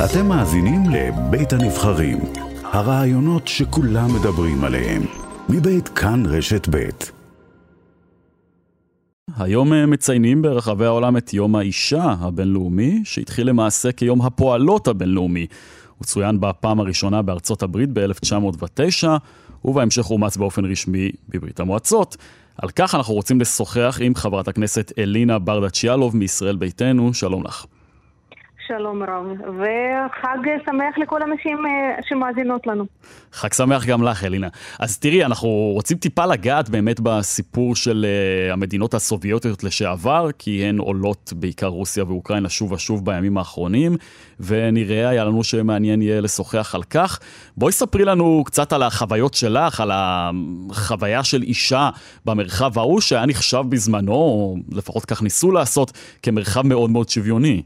אתם מאזינים לבית הנבחרים, הרעיונות שכולם מדברים עליהם, מבית כאן רשת בית. היום אה, מציינים ברחבי העולם את יום האישה הבינלאומי, שהתחיל למעשה כיום הפועלות הבינלאומי. הוא צוין בפעם הראשונה בארצות הברית ב-1909, ובהמשך אומץ באופן רשמי בברית המועצות. על כך אנחנו רוצים לשוחח עם חברת הכנסת אלינה ברדצ'יאלוב מישראל ביתנו, שלום לך. שלום רב, וחג שמח לכל הנשים אה, שמאזינות לנו. חג שמח גם לך, אלינה. אז תראי, אנחנו רוצים טיפה לגעת באמת בסיפור של uh, המדינות הסובייטיות לשעבר, כי הן עולות, בעיקר רוסיה ואוקראינה, שוב ושוב בימים האחרונים, ונראה, היה לנו שמעניין יהיה לשוחח על כך. בואי ספרי לנו קצת על החוויות שלך, על החוויה של אישה במרחב ההוא, שהיה נחשב בזמנו, או לפחות כך ניסו לעשות, כמרחב מאוד מאוד שוויוני.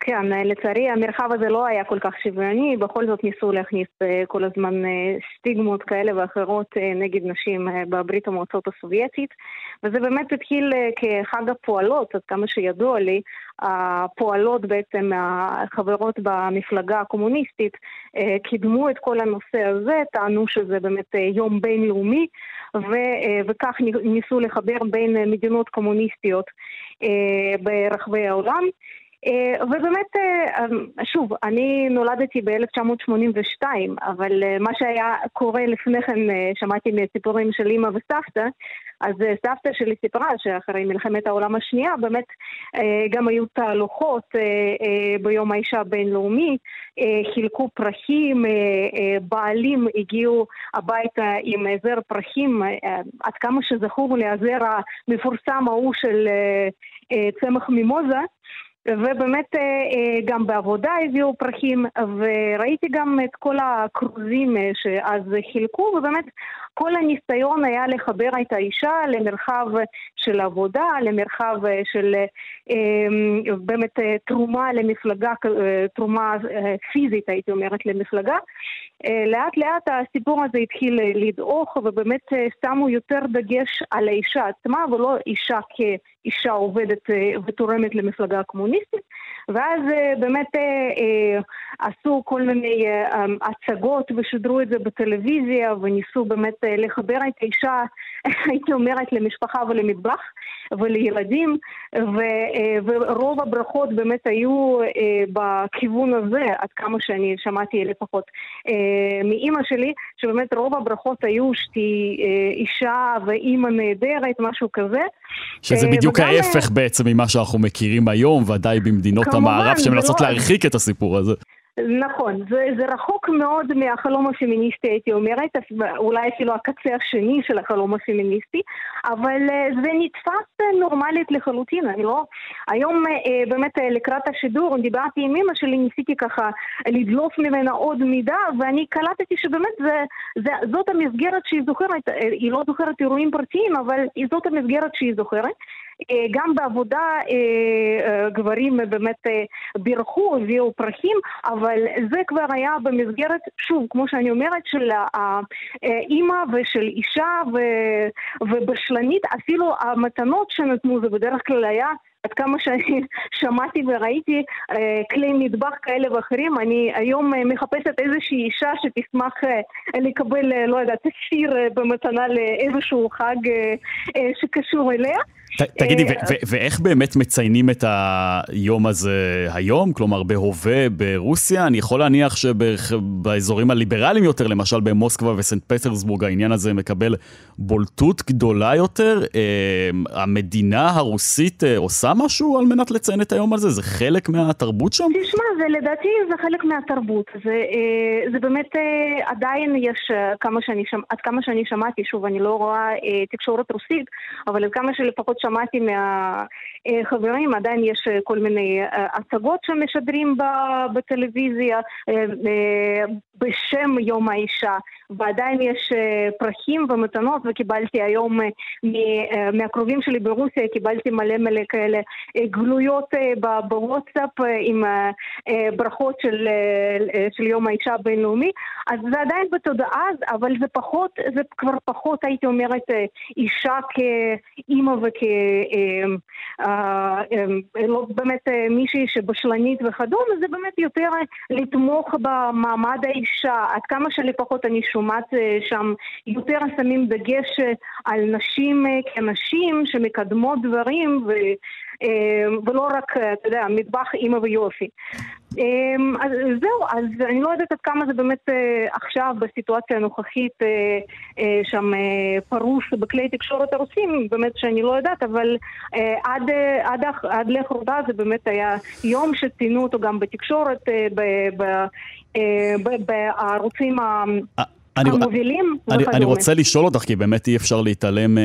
כן, לצערי המרחב הזה לא היה כל כך שוויוני, בכל זאת ניסו להכניס אה, כל הזמן אה, סטיגמות כאלה ואחרות אה, נגד נשים בברית המועצות הסובייטית, וזה באמת התחיל כחג הפועלות, עד כמה שידוע לי, הפועלות בעצם, החברות במפלגה הקומוניסטית, קידמו את כל הנושא הזה, טענו שזה באמת יום בינלאומי, ו- וכך ניסו לחבר בין מדינות קומוניסטיות ברחבי העולם. אה, ובאמת, אה, אמ, שוב, אני נולדתי ב-1982, אבל אה, מה שהיה קורה לפני כן, שמעתי מסיפורים של אימא וסבתא, אז סבתא שלי סיפרה שאחרי מלחמת העולם השנייה באמת גם היו תהלוכות ביום האישה הבינלאומי, חילקו פרחים, בעלים הגיעו הביתה עם זר פרחים, עד כמה שזכור לי, הזר המפורסם ההוא של צמח מימוזה. ובאמת אה, אה, גם בעבודה הביאו פרחים, וראיתי גם את כל הכרוזים אה, שאז חילקו, ובאמת כל הניסיון היה לחבר את האישה למרחב של עבודה, למרחב של באמת תרומה למפלגה, תרומה פיזית הייתי אומרת למפלגה. לאט לאט הסיפור הזה התחיל לדעוך ובאמת שמו יותר דגש על האישה עצמה ולא אישה כאישה עובדת ותורמת למפלגה הקומוניסטית ואז באמת עשו כל מיני הצגות ושידרו את זה בטלוויזיה וניסו באמת לחבר את האישה, הייתי אומרת, למשפחה ולמטבח ולילדים, ורוב הברכות באמת היו בכיוון הזה, עד כמה שאני שמעתי לפחות מאימא שלי, שבאמת רוב הברכות היו שתהי אישה ואימא נהדרת, משהו כזה. שזה בדיוק וגם... ההפך בעצם ממה שאנחנו מכירים היום, ודאי במדינות המערב שמנסות לא... להרחיק את הסיפור הזה. נכון, זה, זה רחוק מאוד מהחלום הפמיניסטי הייתי אומרת, אולי אפילו הקצה השני של החלום הפמיניסטי, אבל אה, זה נתפס נורמלית לחלוטין, אני לא... היום אה, באמת אה, לקראת השידור דיברתי עם אמא שלי, ניסיתי ככה לדלוף ממנה עוד מידע, ואני קלטתי שבאמת זה, זה, זאת המסגרת שהיא זוכרת, היא לא זוכרת אירועים פרטיים, אבל זאת המסגרת שהיא זוכרת. אה, גם בעבודה אה, אה, גברים באמת בירכו, הביאו פרחים, אבל זה כבר היה במסגרת, שוב, כמו שאני אומרת, של האימא ושל אישה ובשלנית, אפילו המתנות שנתנו זה בדרך כלל היה עד כמה שאני שמעתי וראיתי כלי מטבח כאלה ואחרים, אני היום מחפשת איזושהי אישה שתשמח לקבל, לא יודעת, סיר במתנה לאיזשהו חג שקשור אליה. תגידי, ואיך באמת מציינים את היום הזה היום? כלומר, בהווה, ברוסיה? אני יכול להניח שבאזורים הליברליים יותר, למשל במוסקבה וסנט פטרסבורג, העניין הזה מקבל בולטות גדולה יותר. המדינה הרוסית עושה משהו על מנת לציין את היום הזה? זה חלק מהתרבות שם? תשמע, זה לדעתי זה חלק מהתרבות. זה, אה, זה באמת אה, עדיין יש, אה, כמה שאני עד כמה שאני שמעתי, שוב, אני לא רואה תקשורת רוסית, אבל עד כמה שלפחות שמעתי מהחברים, עדיין יש כל מיני הצגות שמשדרים בטלוויזיה בשם יום האישה, ועדיין יש פרחים ומתנות, וקיבלתי היום מהקרובים שלי ברוסיה, קיבלתי מלא מלא כאלה אה, גלויות אה, בוואטסאפ אה, עם ברכות של, של יום האישה הבינלאומי, אז זה עדיין בתודעה, אבל זה פחות, זה כבר פחות הייתי אומרת אישה כאימא וכ... לא באמת מישהי שבשלנית וכדומה, זה באמת יותר לתמוך במעמד האישה. עד כמה שלפחות אני שומעת שם יותר שמים דגש על נשים כנשים שמקדמות דברים ו... ולא רק, אתה יודע, מטבח אימא ויופי. אמ, אז זהו, אז אני לא יודעת עד כמה זה באמת אה, עכשיו בסיטואציה הנוכחית אה, אה, שם פרוס בכלי תקשורת הרוסים, באמת שאני לא יודעת, אבל עד, עד, עד לאחרונה זה באמת היה יום שציינו אותו גם בתקשורת, בערוצים אני, המובילים אני, אני רוצה לשאול אותך, כי באמת אי אפשר להתעלם uh,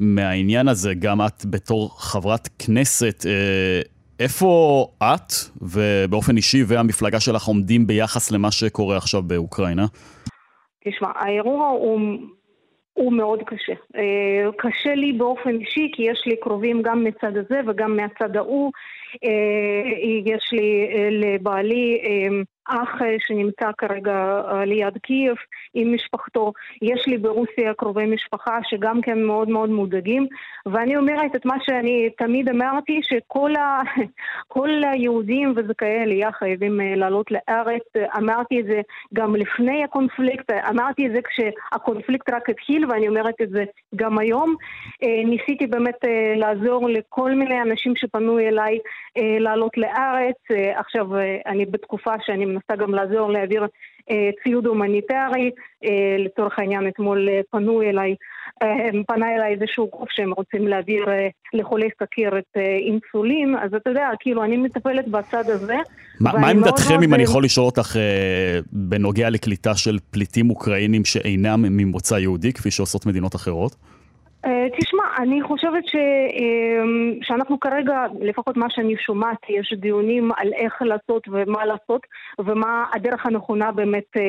מהעניין הזה, גם את בתור חברת כנסת, uh, איפה את, ובאופן אישי, והמפלגה שלך עומדים ביחס למה שקורה עכשיו באוקראינה? תשמע, האירוע הוא... הוא מאוד קשה. אה, קשה לי באופן אישי, כי יש לי קרובים גם מצד הזה וגם מהצד ההוא. אה, יש לי אה, לבעלי אח אה, שנמצא כרגע אה, ליד קייב עם משפחתו. יש לי ברוסיה קרובי משפחה שגם כן מאוד מאוד מודאגים, ואני אומרת את מה שאני תמיד אמרתי, שכל ה... היהודים וזכאי עלייה חייבים אה, לעלות לארץ. אמרתי את זה גם לפני הקונפליקט, אמרתי את זה כשהקונפליקט רק התחיל, ואני אומרת את זה גם היום. ניסיתי באמת לעזור לכל מיני אנשים שפנו אליי לעלות לארץ. עכשיו, אני בתקופה שאני מנסה גם לעזור להעביר אה, ציוד הומניטרי. אה, לצורך העניין אתמול אה, פנו אליי, פנה אליי איזשהו גוף שהם רוצים להעביר לחולי סכרת אינסולין, אז אתה יודע, כאילו אני מטפלת בצד הזה. מה עמדתכם, אם אני יכול לשאול אותך, בנוגע לקליטה של פליטים אוקראינים שאינם ממוצא יהודי, כפי שעושות מדינות אחרות? אה, אני חושבת ש, אמ, שאנחנו כרגע, לפחות מה שאני שומעת, יש דיונים על איך לעשות ומה לעשות ומה הדרך הנכונה באמת אה,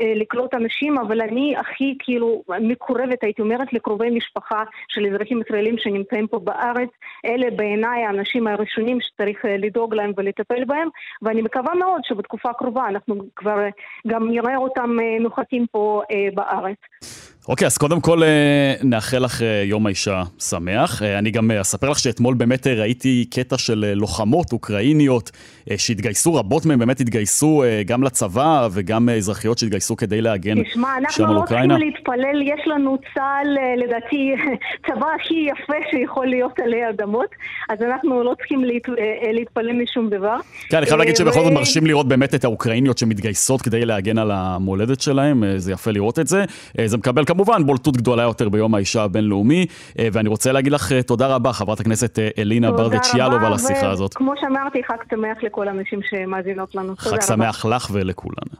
אה, לקלוט אנשים, אבל אני הכי כאילו מקורבת, הייתי אומרת, לקרובי משפחה של אזרחים ישראלים שנמצאים פה בארץ. אלה בעיניי האנשים הראשונים שצריך לדאוג להם ולטפל בהם, ואני מקווה מאוד שבתקופה הקרובה אנחנו כבר גם נראה אותם נוחתים פה בארץ. אוקיי, אז קודם כל אה, נאחל לך אה, יום האישה שמח. אה, אני גם אספר לך שאתמול באמת ראיתי קטע של לוחמות אוקראיניות שהתגייסו, רבות מהן באמת התגייסו גם לצבא וגם אזרחיות שהתגייסו כדי להגן תשמע, אנחנו לא צריכים להתפלל, יש לנו צה"ל, לדעתי, צבא הכי יפה שיכול להיות עלי אדמות, אז אנחנו לא צריכים להת... להתפלל משום דבר. כן, אני חייב להגיד שבכל זאת מרשים לראות באמת את האוקראיניות שמתגייסות כדי להגן על המולדת שלהם, זה יפה לראות את זה. זה מקבל כמובן בולטות גדולה יותר ביום האישה הבינלאומי, אה, ואני רוצה להגיד לך אה, תודה רבה, חברת הכנסת אה, אלינה ברדץ' יאלוב, על השיחה הזאת. כמו שאמרתי, חג שמח לכל הנשים שמאזינות לנו. חג שמח לך ולכולנו.